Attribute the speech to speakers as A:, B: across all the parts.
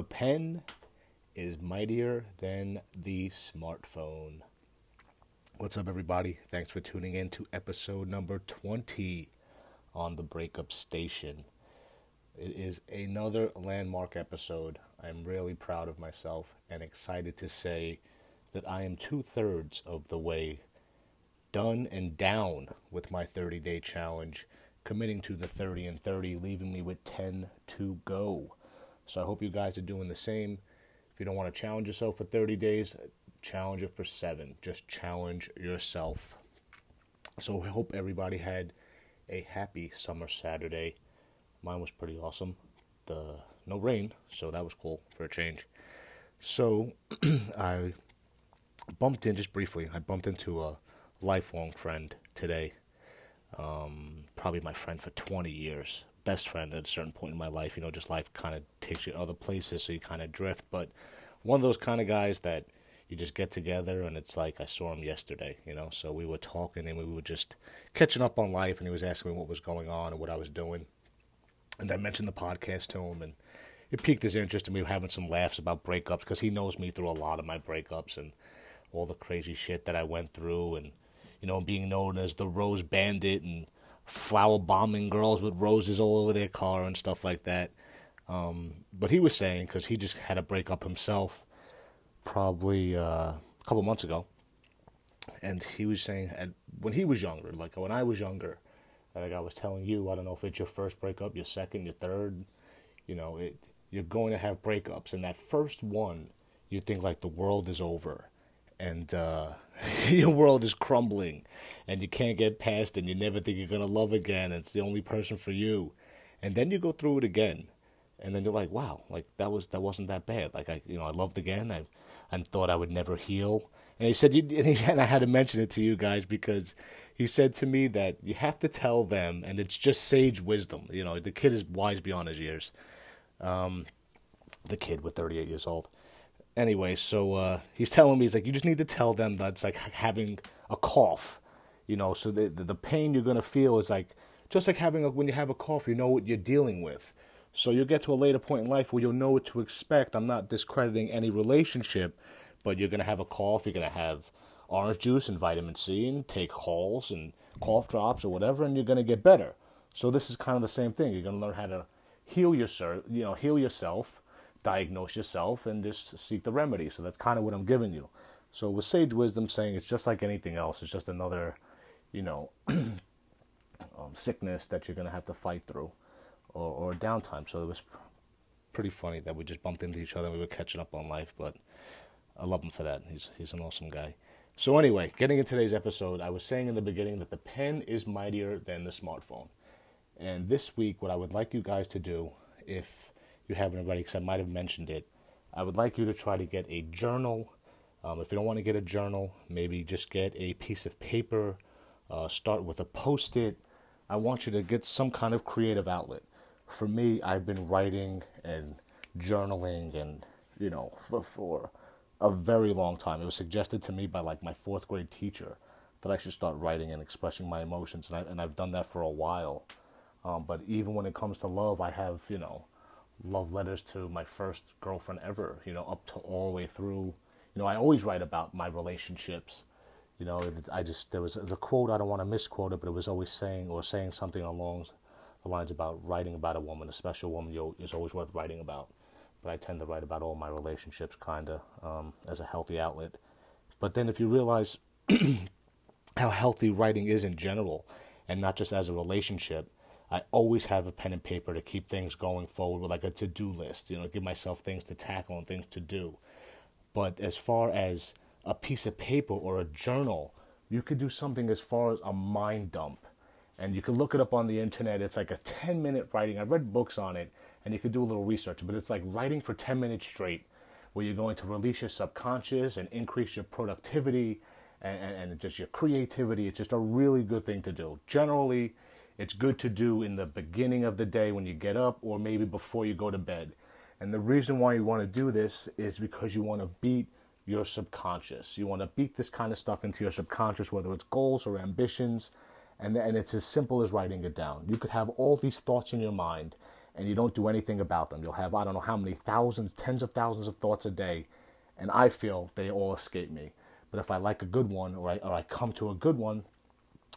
A: The pen is mightier than the smartphone. What's up, everybody? Thanks for tuning in to episode number 20 on the Breakup Station. It is another landmark episode. I'm really proud of myself and excited to say that I am two thirds of the way done and down with my 30 day challenge, committing to the 30 and 30, leaving me with 10 to go. So I hope you guys are doing the same. If you don't want to challenge yourself for 30 days, challenge it for seven. Just challenge yourself. So I hope everybody had a happy summer Saturday. Mine was pretty awesome. The no rain, so that was cool for a change. So I bumped in just briefly. I bumped into a lifelong friend today. Um, probably my friend for 20 years. Best friend at a certain point in my life. You know, just life kind of takes you other places, so you kind of drift. But one of those kind of guys that you just get together and it's like I saw him yesterday, you know. So we were talking and we were just catching up on life, and he was asking me what was going on and what I was doing. And I mentioned the podcast to him, and it piqued his interest, and we were having some laughs about breakups because he knows me through a lot of my breakups and all the crazy shit that I went through, and you know, being known as the Rose Bandit and flower bombing girls with roses all over their car and stuff like that. Um, but he was saying because he just had a breakup himself, probably uh, a couple months ago, and he was saying when he was younger, like when I was younger, like I was telling you, I don't know if it's your first breakup, your second, your third, you know, it you're going to have breakups, and that first one, you think like the world is over, and uh, your world is crumbling, and you can't get past and you never think you're gonna love again, and it's the only person for you, and then you go through it again, and then you're like, wow, like that was that wasn't that bad. Like I, you know, I loved again. I, I thought I would never heal. And he said, and, he, and I had to mention it to you guys because he said to me that you have to tell them, and it's just sage wisdom. You know, the kid is wise beyond his years. Um, the kid with 38 years old. Anyway, so uh, he's telling me he's like, you just need to tell them that it's like having a cough. You know, so the the, pain you're gonna feel is like just like having a, when you have a cough, you know what you're dealing with. So you'll get to a later point in life where you'll know what to expect. I'm not discrediting any relationship, but you're going to have a cough. You're going to have orange juice and vitamin C and take Halls and cough drops or whatever, and you're going to get better. So this is kind of the same thing. You're going to learn how to heal yourself, you know, heal yourself, diagnose yourself, and just seek the remedy. So that's kind of what I'm giving you. So with sage wisdom, saying it's just like anything else. It's just another, you know, um, sickness that you're to have to fight through or, or downtime. So it was pretty funny that we just bumped into each other. and We were catching up on life, but I love him for that. He's he's an awesome guy. So anyway, getting into today's episode, I was saying in the beginning that the pen is mightier than the smartphone. And this week, what I would like you guys to do, if you haven't already, because I might have mentioned it, I would like you to try to get a journal. Um, if you don't want to get a journal, maybe just get a piece of paper. Uh, start with a post-it. I want you to get some kind of creative outlet for me, I've been writing and journaling and, you know, for, for a very long time. It was suggested to me by like my fourth grade teacher that I should start writing and expressing my emotions, and, I, and I've done that for a while. Um, but even when it comes to love, I have, you know, love letters to my first girlfriend ever, you know, up to all the way through. You know, I always write about my relationships. You know, I just, there was, a quote, I don't want to misquote it, but it was always saying, or saying something along the lines about writing about a woman, a special woman is always worth writing about. But I tend to write about all my relationships kind of um, as a healthy outlet. But then if you realize how healthy writing is in general, and not just as a relationship, I always have a pen and paper to keep things going forward with like a to do list, you know, give myself things to tackle and things to do. But as far as a piece of paper or a journal, you could do something as far as a mind dump and you can look it up on the internet. It's like a 10 minute writing. I've read books on it, and you could do a little research, but it's like writing for 10 minutes straight, where you're going to release your subconscious and increase your productivity and, and, and just your creativity. It's just a really good thing to do. Generally, it's good to do in the beginning of the day when you get up, or maybe before you go to bed. And the reason why you want to do this is because you want to beat your subconscious. You want to beat this kind of stuff into your subconscious, whether it's goals or ambitions and and it's as simple as writing it down. You could have all these thoughts in your mind, and you don't do anything about them. You'll have, I don't know how many thousands, tens of thousands of thoughts a day, and I feel they all escape me. But if I like a good one or I, or I come to a good one,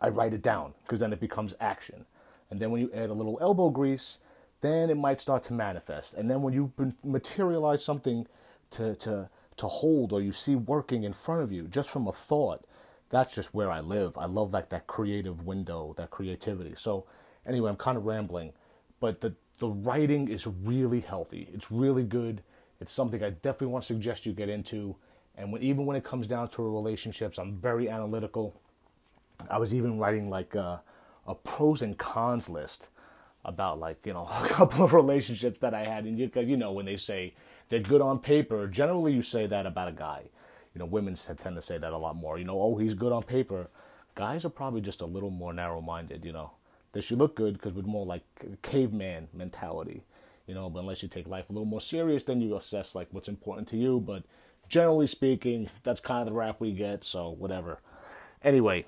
A: I write it down because then it becomes action. And then when you add a little elbow grease, then it might start to manifest. And then when you materialize something to, to, to hold or you see working in front of you just from a thought, that's just where I live. I love like that creative window, that creativity. So anyway, I'm kind of rambling, but the the writing is really healthy. It's really good. It's something I definitely want to suggest you get into. And when even when it comes down to relationships, I'm very analytical. I was even writing like a, a pros and cons list about like you know a couple of relationships that I had, and because you know when they say they're good on paper, generally you say that about a guy. You know, women tend to say that a lot more. You know, oh he's good on paper. Guys are probably just a little more narrow-minded. You know, they should look good because we're more like caveman mentality. You know, but unless you take life a little more serious, then you assess like what's important to you. But generally speaking, that's kind of the rap we get. So whatever. Anyway,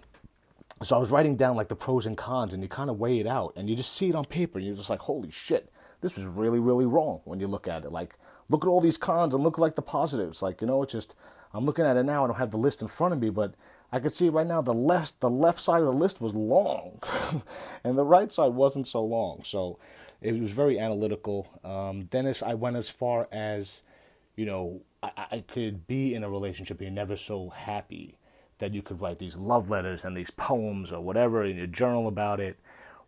A: so I was writing down like the pros and cons, and you kind of weigh it out, and you just see it on paper, and you're just like, holy shit, this is really, really wrong when you look at it. Like, look at all these cons and look like the positives. Like, you know, it's just I'm looking at it now. I don't have the list in front of me, but I could see right now the left the left side of the list was long, and the right side wasn't so long. So it was very analytical. Um, then I went as far as, you know, I, I could be in a relationship and you're never so happy that you could write these love letters and these poems or whatever in your journal about it.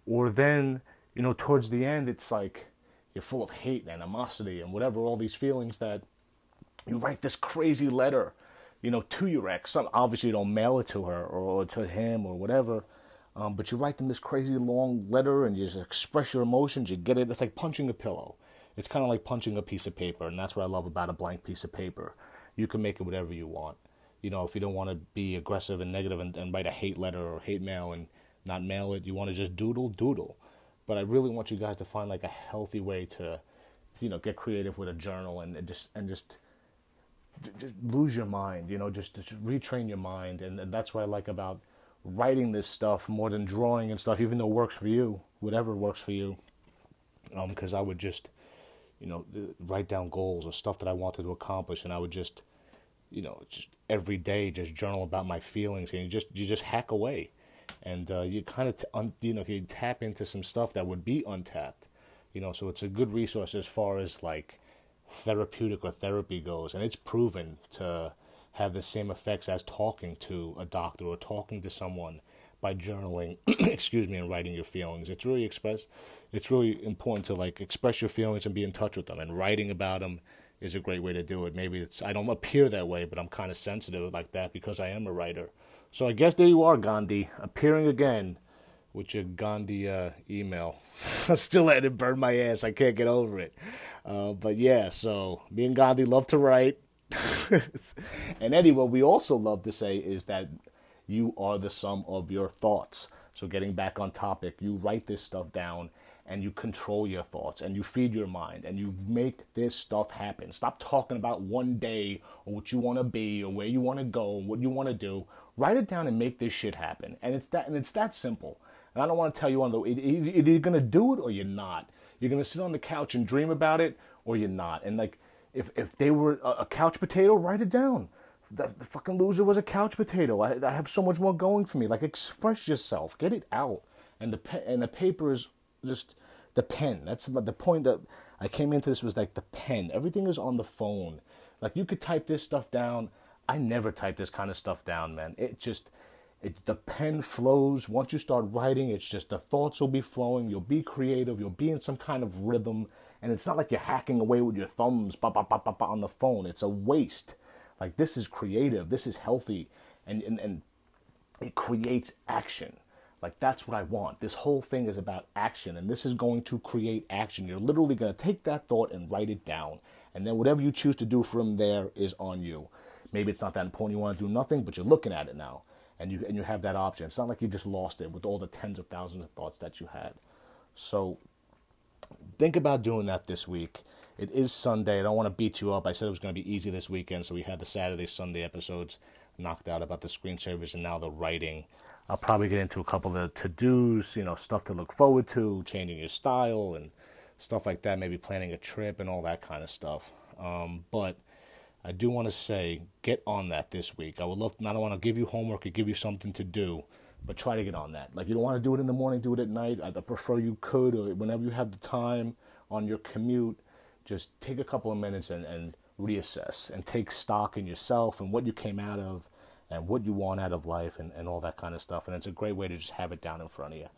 A: Or then, you know, towards the end, it's like you're full of hate and animosity and whatever, all these feelings that you write this crazy letter, you know, to your ex. Some, obviously, you don't mail it to her or, to him or whatever. Um, but you write them this crazy long letter and you just express your emotions. You get it. It's like punching a pillow. It's kind of like punching a piece of paper, and that's what I love about a blank piece of paper. You can make it whatever you want you know, if you don't want to be aggressive and negative and, and write a hate letter or hate mail and not mail it, you want to just doodle, doodle. But I really want you guys to find like a healthy way to, you know, get creative with a journal and, and just and just just lose your mind, you know, just, just retrain your mind, and, and that's what I like about writing this stuff more than drawing and stuff, even though it works for you, whatever works for you. Um, because I would just, you know, write down goals or stuff that I wanted to accomplish, and I would just you know, just every day, just journal about my feelings, and you just you just hack away, and uh, you kind of t- un- you know you tap into some stuff that would be untapped, you know. So it's a good resource as far as like therapeutic or therapy goes, and it's proven to have the same effects as talking to a doctor or talking to someone by journaling, excuse me, and writing your feelings. It's really express. It's really important to like express your feelings and be in touch with them, and writing about them is a great way to do it. Maybe it's I don't appear that way, but I'm kind of sensitive like that because I am a writer. So I guess there you are, Gandhi, appearing again with your Gandhi uh, email. I'm still letting it burn my ass. I can't get over it. Uh, but yeah, so me and Gandhi love to write. and Eddie, what we also love to say is that you are the sum of your thoughts. So getting back on topic, you write this stuff down and you control your thoughts and you feed your mind and you make this stuff happen. Stop talking about one day or what you want to be or where you want to go and what you want to do. Write it down and make this shit happen. And it's that and it's that simple. And I don't want to tell you on the either you're gonna do it or you're not. You're gonna sit on the couch and dream about it or you're not. And like if if they were a, couch potato, write it down. The, the fucking loser was a couch potato. I, I have so much more going for me. Like express yourself, get it out. And the and the paper is just the pen. That's the point that I came into this was like the pen. Everything is on the phone. Like you could type this stuff down. I never type this kind of stuff down, man. It just it, the pen flows. Once you start writing, it's just the thoughts will be flowing. You'll be creative. You'll be in some kind of rhythm, and it's not like you're hacking away with your thumbs bah, bah, bah, bah, bah, on the phone. It's a waste. Like this is creative. This is healthy, and and, and it creates action. Like that's what I want. This whole thing is about action, and this is going to create action. You're literally going to take that thought and write it down, and then whatever you choose to do from there is on you. Maybe it's not that important. You want to do nothing, but you're looking at it now, and you and you have that option. It's not like you just lost it with all the tens of thousands of thoughts that you had. So think about doing that this week. It is Sunday. I don't want to beat you up. I said it was going to be easy this weekend, so we had the Saturday, Sunday episodes knocked out about the screensavers and now the writing. I'll probably get into a couple of to dos, you know, stuff to look forward to, changing your style, and stuff like that, maybe planning a trip and all that kind of stuff. Um, but I do want to say, get on that this week. I would love, I don't want to give you homework or give you something to do, but try to get on that. Like, you don't want to do it in the morning, do it at night. I prefer you could, or whenever you have the time on your commute, just take a couple of minutes and, and reassess and take stock in yourself and what you came out of and what you want out of life and, and all that kind of stuff. And it's a great way to just have it down in front of you.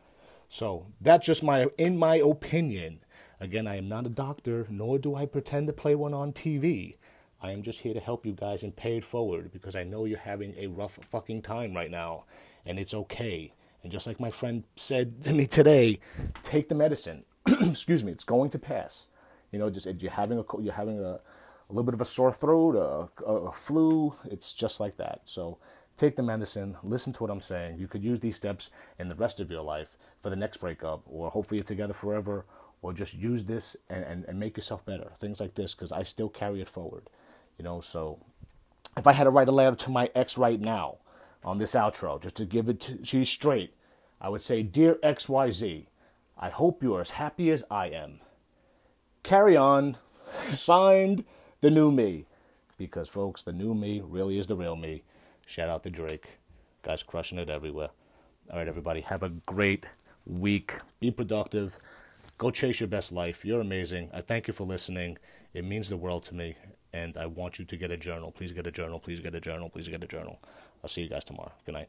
A: So that's just my, in my opinion. Again, I am not a doctor, nor do I pretend to play one on TV. I am just here to help you guys and pay it forward because I know you're having a rough fucking time right now, and it's okay. And just like my friend said to me today, take the medicine. Excuse me, it's going to pass. You know, just you're having a you're having a, a little bit of a sore throat, a, a, flu. It's just like that. So take the medicine. Listen to what I'm saying. You could use these steps in the rest of your life for the next breakup, or hopefully you're together forever, or just use this and, and, and make yourself better. Things like this, because I still carry it forward. You know, so if I had to write a letter to my ex right now on this outro, just to give it to you straight, I would say, Dear XYZ, I hope you are as happy as I am. Carry on. Signed, the new me. Because, folks, the new me really is the real me. Shout out to Drake. Guys crushing it everywhere. All right, everybody, have a great week. Be productive. Go chase your best life. You're amazing. I thank you for listening. It means the world to me. And I want you to get a journal. Please get a journal. Please get a journal. Please get a journal. I'll see you guys tomorrow. Good night.